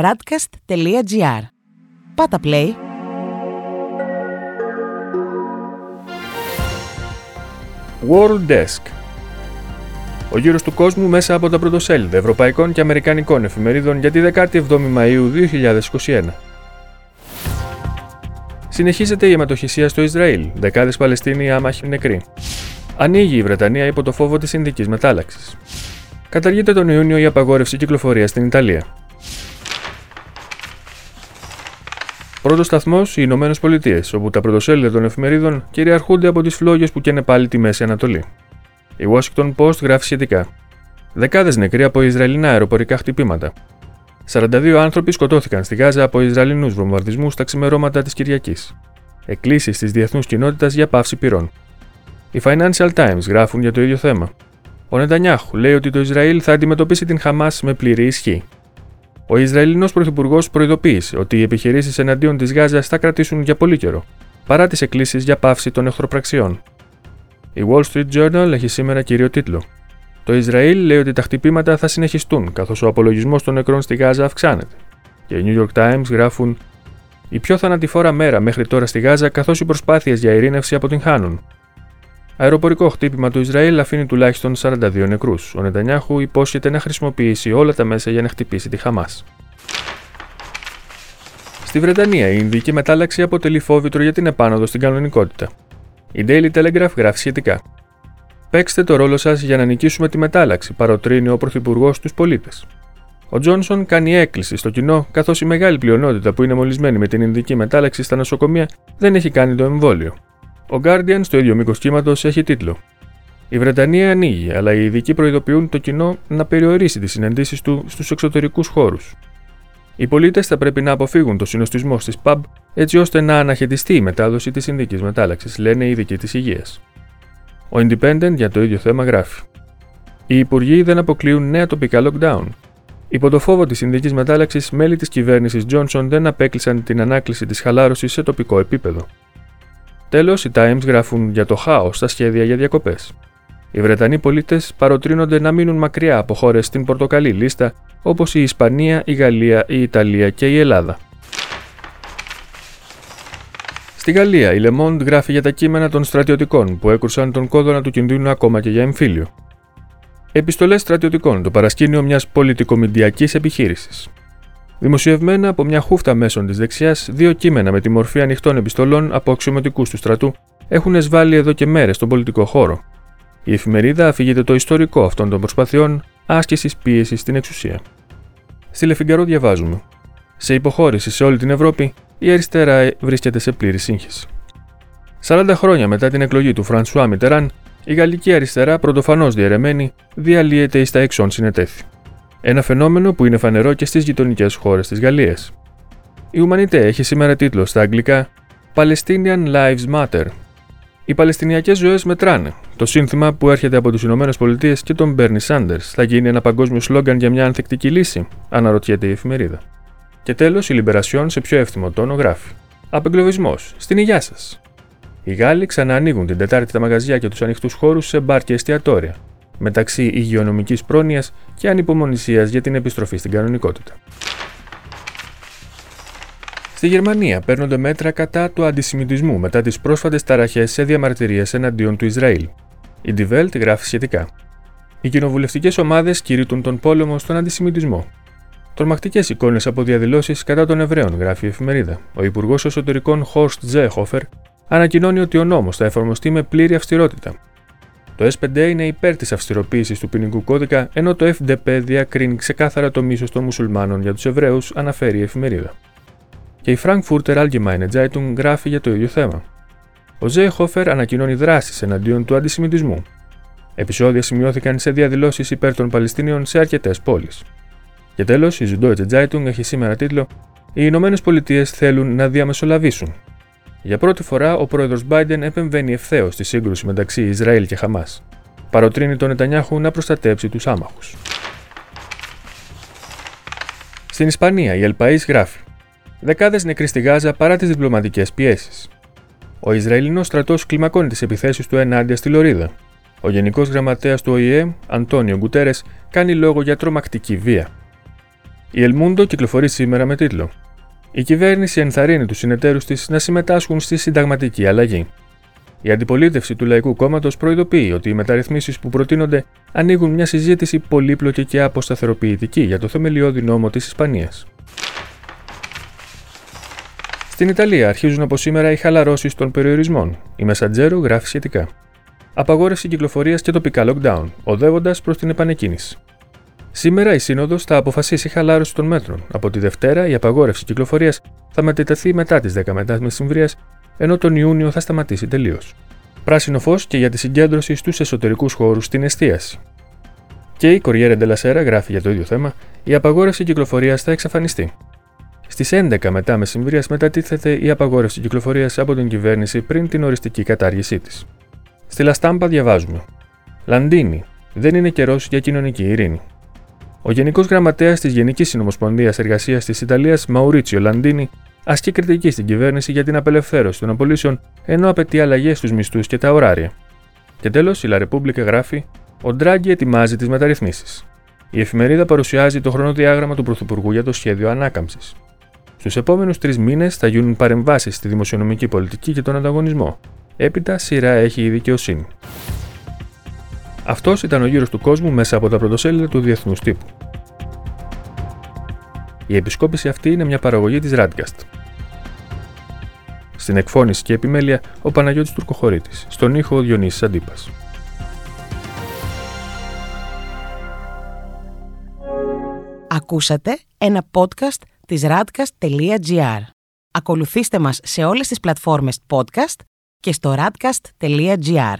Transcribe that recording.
radcast.gr. Πάτα play. World Desk Ο γύρος του κόσμου μέσα από τα πρωτοσέλιδα ευρωπαϊκών και αμερικανικών εφημερίδων για τη 17η Μαΐου 2021. Συνεχίζεται η αιματοχυσία στο Ισραήλ, δεκάδες Παλαιστίνοι άμαχοι νεκροί. Ανοίγει η Βρετανία υπό το φόβο της συνδικής μετάλλαξης. Καταργείται τον Ιούνιο η απαγόρευση κυκλοφορίας στην Ιταλία. Πρώτος σταθμός οι Ηνωμένες Πολιτείες, όπου τα πρωτοσέλιδα των εφημερίδων κυριαρχούνται από τις φλόγες που καίνε πάλι τη Μέση Ανατολή. Η Washington Post γράφει σχετικά. Δεκάδες νεκροί από Ισραηλινά αεροπορικά χτυπήματα. 42 άνθρωποι σκοτώθηκαν στη Γάζα από Ισραηλινούς βομβαρδισμούς στα ξημερώματα της Κυριακής. Εκκλήσεις της διεθνούς κοινότητας για πάυση πυρών. Οι Financial Times γράφουν για το ίδιο θέμα. Ο Νετανιάχου λέει ότι το Ισραήλ θα αντιμετωπίσει την Χαμάς με πλήρη ισχύ. Ο Ισραηλινός Πρωθυπουργός προειδοποίησε ότι οι επιχειρήσεις εναντίον της Γάζας θα κρατήσουν για πολύ καιρό, παρά τις εκκλήσεις για πάυση των εχθροπραξιών. Η Wall Street Journal έχει σήμερα κύριο τίτλο. Το Ισραήλ λέει ότι τα χτυπήματα θα συνεχιστούν καθώς ο απολογισμός των νεκρών στη Γάζα αυξάνεται. Και οι New York Times γράφουν η πιο θανατηφόρα μέρα μέχρι τώρα στη Γάζα καθώς οι προσπάθειες για ειρήνευση αποτυγχάνουν, Αεροπορικό χτύπημα του Ισραήλ αφήνει τουλάχιστον 42 νεκρούς. Ο Νετανιάχου υπόσχεται να χρησιμοποιήσει όλα τα μέσα για να χτυπήσει τη Χαμάς. Στη Βρετανία, η Ινδική μετάλλαξη αποτελεί φόβητρο για την επάνωδο στην κανονικότητα. Η Daily Telegraph γράφει σχετικά. Παίξτε το ρόλο σας για να νικήσουμε τη μετάλλαξη, παροτρύνει ο Πρωθυπουργός στου πολίτες. Ο Τζόνσον κάνει έκκληση στο κοινό, καθώς η μεγάλη πλειονότητα που είναι μολυσμένη με την Ινδική μετάλλαξη στα νοσοκομεία δεν έχει κάνει το εμβόλιο. Ο Guardian στο ίδιο μήκος κύματος έχει τίτλο. Η Βρετανία ανοίγει, αλλά οι ειδικοί προειδοποιούν το κοινό να περιορίσει τις συναντήσεις του στους εξωτερικούς χώρους. Οι πολίτες θα πρέπει να αποφύγουν το συνοστισμό στις pub έτσι ώστε να αναχαιτιστεί η μετάδοση της συνδική μετάλλαξης, λένε οι ειδικοί της υγείας. Ο Independent για το ίδιο θέμα γράφει. Οι υπουργοί δεν αποκλείουν νέα τοπικά lockdown. Υπό το φόβο της συνδική μετάλλαξης, μέλη της κυβέρνησης Johnson δεν απέκλεισαν την ανάκληση της χαλάρωσης σε τοπικό επίπεδο. Τέλος, οι Times γράφουν για το χάος στα σχέδια για διακοπές. Οι Βρετανοί πολίτες παροτρύνονται να μείνουν μακριά από χώρες στην πορτοκαλί λίστα όπως η Ισπανία, η Γαλλία, η Ιταλία και η Ελλάδα. Στη Γαλλία, η Le Monde γράφει για τα κείμενα των στρατιωτικών που έκρουσαν τον κόδωνα του κινδύνου ακόμα και για εμφύλιο. Επιστολές στρατιωτικών, το παρασκήνιο μιας πολιτικομηντιακής επιχείρησης. Δημοσιευμένα από μια χούφτα μέσων της δεξιάς, δύο κείμενα με τη μορφή ανοιχτών επιστολών από αξιωματικούς του στρατού έχουν εσβάλει εδώ και μέρες στον πολιτικό χώρο. Η εφημερίδα αφηγείται το ιστορικό αυτών των προσπαθειών άσκησης πίεσης στην εξουσία. Στη Λεφιγκαρό διαβάζουμε. Σε υποχώρηση σε όλη την Ευρώπη, η αριστερά βρίσκεται σε πλήρη σύγχυση. 40 χρόνια μετά την εκλογή του Φρανσουά Μιτεράν, η γαλλική αριστερά, πρωτοφανώς διαιρεμένη, διαλύεται εις τα εξών συνετέθη. Ένα φαινόμενο που είναι φανερό και στις γειτονικές χώρες της Γαλλίας. Η Ουμανιτέ έχει σήμερα τίτλο στα αγγλικά Palestinian Lives Matter. Οι Παλαιστινιακές ζωές μετράνε. Το σύνθημα που έρχεται από τις ΗΠΑ και τον Μπέρνι Σάντερ θα γίνει ένα παγκόσμιο σλόγκαν για μια ανθεκτική λύση, αναρωτιέται η εφημερίδα. Και τέλος, η Λιμπερασιόν σε πιο εύθυμο τόνο γράφει. Απεγκλωβισμός, στην υγειά σας. Οι Γάλλοι ξαναανοίγουν την Τετάρτη τα μαγαζιά και τους ανοιχτούς χώρους σε μπαρ και εστιατόρια, μεταξύ υγειονομικής πρόνοιας και ανυπομονησίας για την επιστροφή στην κανονικότητα. Στη Γερμανία παίρνονται μέτρα κατά του αντισημιτισμού μετά τις πρόσφατες ταραχές σε διαμαρτυρίες εναντίον του Ισραήλ. Η Die Welt γράφει σχετικά. Οι κοινοβουλευτικές ομάδες κηρύττουν τον πόλεμο στον αντισημιτισμό. Τρομακτικές εικόνες από διαδηλώσεις κατά των Εβραίων, γράφει η εφημερίδα. Ο Υπουργός Εσωτερικών Χόρστ Ζέχοφερ ανακοινώνει ότι ο νόμος θα εφαρμοστεί με πλήρη αυστηρότητα το S5 είναι υπέρ της αυστηροποίησης του ποινικού κώδικα, ενώ το FDP διακρίνει ξεκάθαρα το μίσος των μουσουλμάνων για τους Εβραίους, αναφέρει η εφημερίδα. Και η Frankfurter Allgemeine Zeitung γράφει για το ίδιο θέμα. Ο Ζέιχοφερ ανακοινώνει δράσεις εναντίον του αντισημιτισμού. Επισόδια σημειώθηκαν σε διαδηλώσεις υπέρ των Παλαιστίνιων σε αρκετές πόλεις. Και τέλος, η Süddeutsche Zeitung έχει σήμερα τίτλο Οι Ηνωμένες Πολιτείες θέλουν να διαμεσολαβήσουν για πρώτη φορά, ο πρόεδρος Biden επεμβαίνει ευθέως στη σύγκρουση μεταξύ Ισραήλ και Χαμάς. Παροτρύνει τον Νετανιάχου να προστατέψει τους άμαχους. Στην Ισπανία, η Ελπαή γράφει: Δεκάδες νεκροί στη Γάζα παρά τις διπλωματικές πιέσεις. Ο Ισραηλινός στρατός κλιμακώνει τις επιθέσεις του ενάντια στη Λωρίδα. Ο Γενικός Γραμματέας του ΟΗΕ, Αντώνιο Γκουτέρες, κάνει λόγο για τρομακτική βία. Η Ελμούντο κυκλοφορεί σήμερα με τίτλο Η κυβέρνηση ενθαρρύνει τους συνεταίρους της να συμμετάσχουν στη συνταγματική αλλαγή. Η αντιπολίτευση του Λαϊκού Κόμματος προειδοποιεί ότι οι μεταρρυθμίσεις που προτείνονται ανοίγουν μια συζήτηση πολύπλοκη και αποσταθεροποιητική για το θεμελιώδη νόμο της Ισπανίας. Στην Ιταλία αρχίζουν από σήμερα οι χαλαρώσεις των περιορισμών. Η Μεσαντζέρο γράφει σχετικά. Απαγόρευση κυκλοφορίας και τοπικά lockdown, οδεύοντας προς την επανεκκίνηση. Σήμερα η Σύνοδος θα αποφασίσει χαλάρωση των μέτρων. Από τη Δευτέρα η απαγόρευση κυκλοφορίας θα μετετεθεί μετά τις 10 μετά μεσημβρία, ενώ τον Ιούνιο θα σταματήσει τελείως. Πράσινο φως και για τη συγκέντρωση στους εσωτερικούς χώρους στην εστίαση. Και η Κοριέρα Ντελασέρα γράφει για το ίδιο θέμα: Η απαγόρευση κυκλοφορίας θα εξαφανιστεί. Στις 11 μετά μεσημβρία μετατίθεται η απαγόρευση κυκλοφορίας από την κυβέρνηση πριν την οριστική κατάργησή της. Στη Λαστάμπα διαβάζουμε: Λαντίνη, δεν είναι καιρός για κοινωνική ειρήνη. Ο Γενικός Γραμματέας της Γενικής Συνομοσπονδίας Εργασίας της Ιταλίας, Μαουρίτσιο Λαντίνη, ασκεί κριτική στην κυβέρνηση για την απελευθέρωση των απολύσεων, ενώ απαιτεί αλλαγές στους μισθούς και τα ωράρια. Και τέλος, η Λαρεπούμπλικα γράφει: Ο Ντράγκη ετοιμάζει τις μεταρρυθμίσεις. Η εφημερίδα παρουσιάζει το χρονοδιάγραμμα του Πρωθυπουργού για το σχέδιο ανάκαμψης. Στους επόμενους τρεις μήνες θα γίνουν παρεμβάσεις στη δημοσιονομική πολιτική και τον ανταγωνισμό. Έπειτα σειρά έχει η δικαιοσύνη. Αυτός ήταν ο γύρος του κόσμου μέσα από τα πρωτοσέλιδα του Διεθνούς Τύπου. Η επισκόπηση αυτή είναι μια παραγωγή της Radcast. Στην εκφώνηση και επιμέλεια ο Παναγιώτης Τουρκοχωρήτης, στον ήχο ο Διονύσης Αντίπας. Ακούσατε ένα podcast της radcast.gr. Ακολουθήστε μας σε όλες τις πλατφόρμες podcast και στο radcast.gr.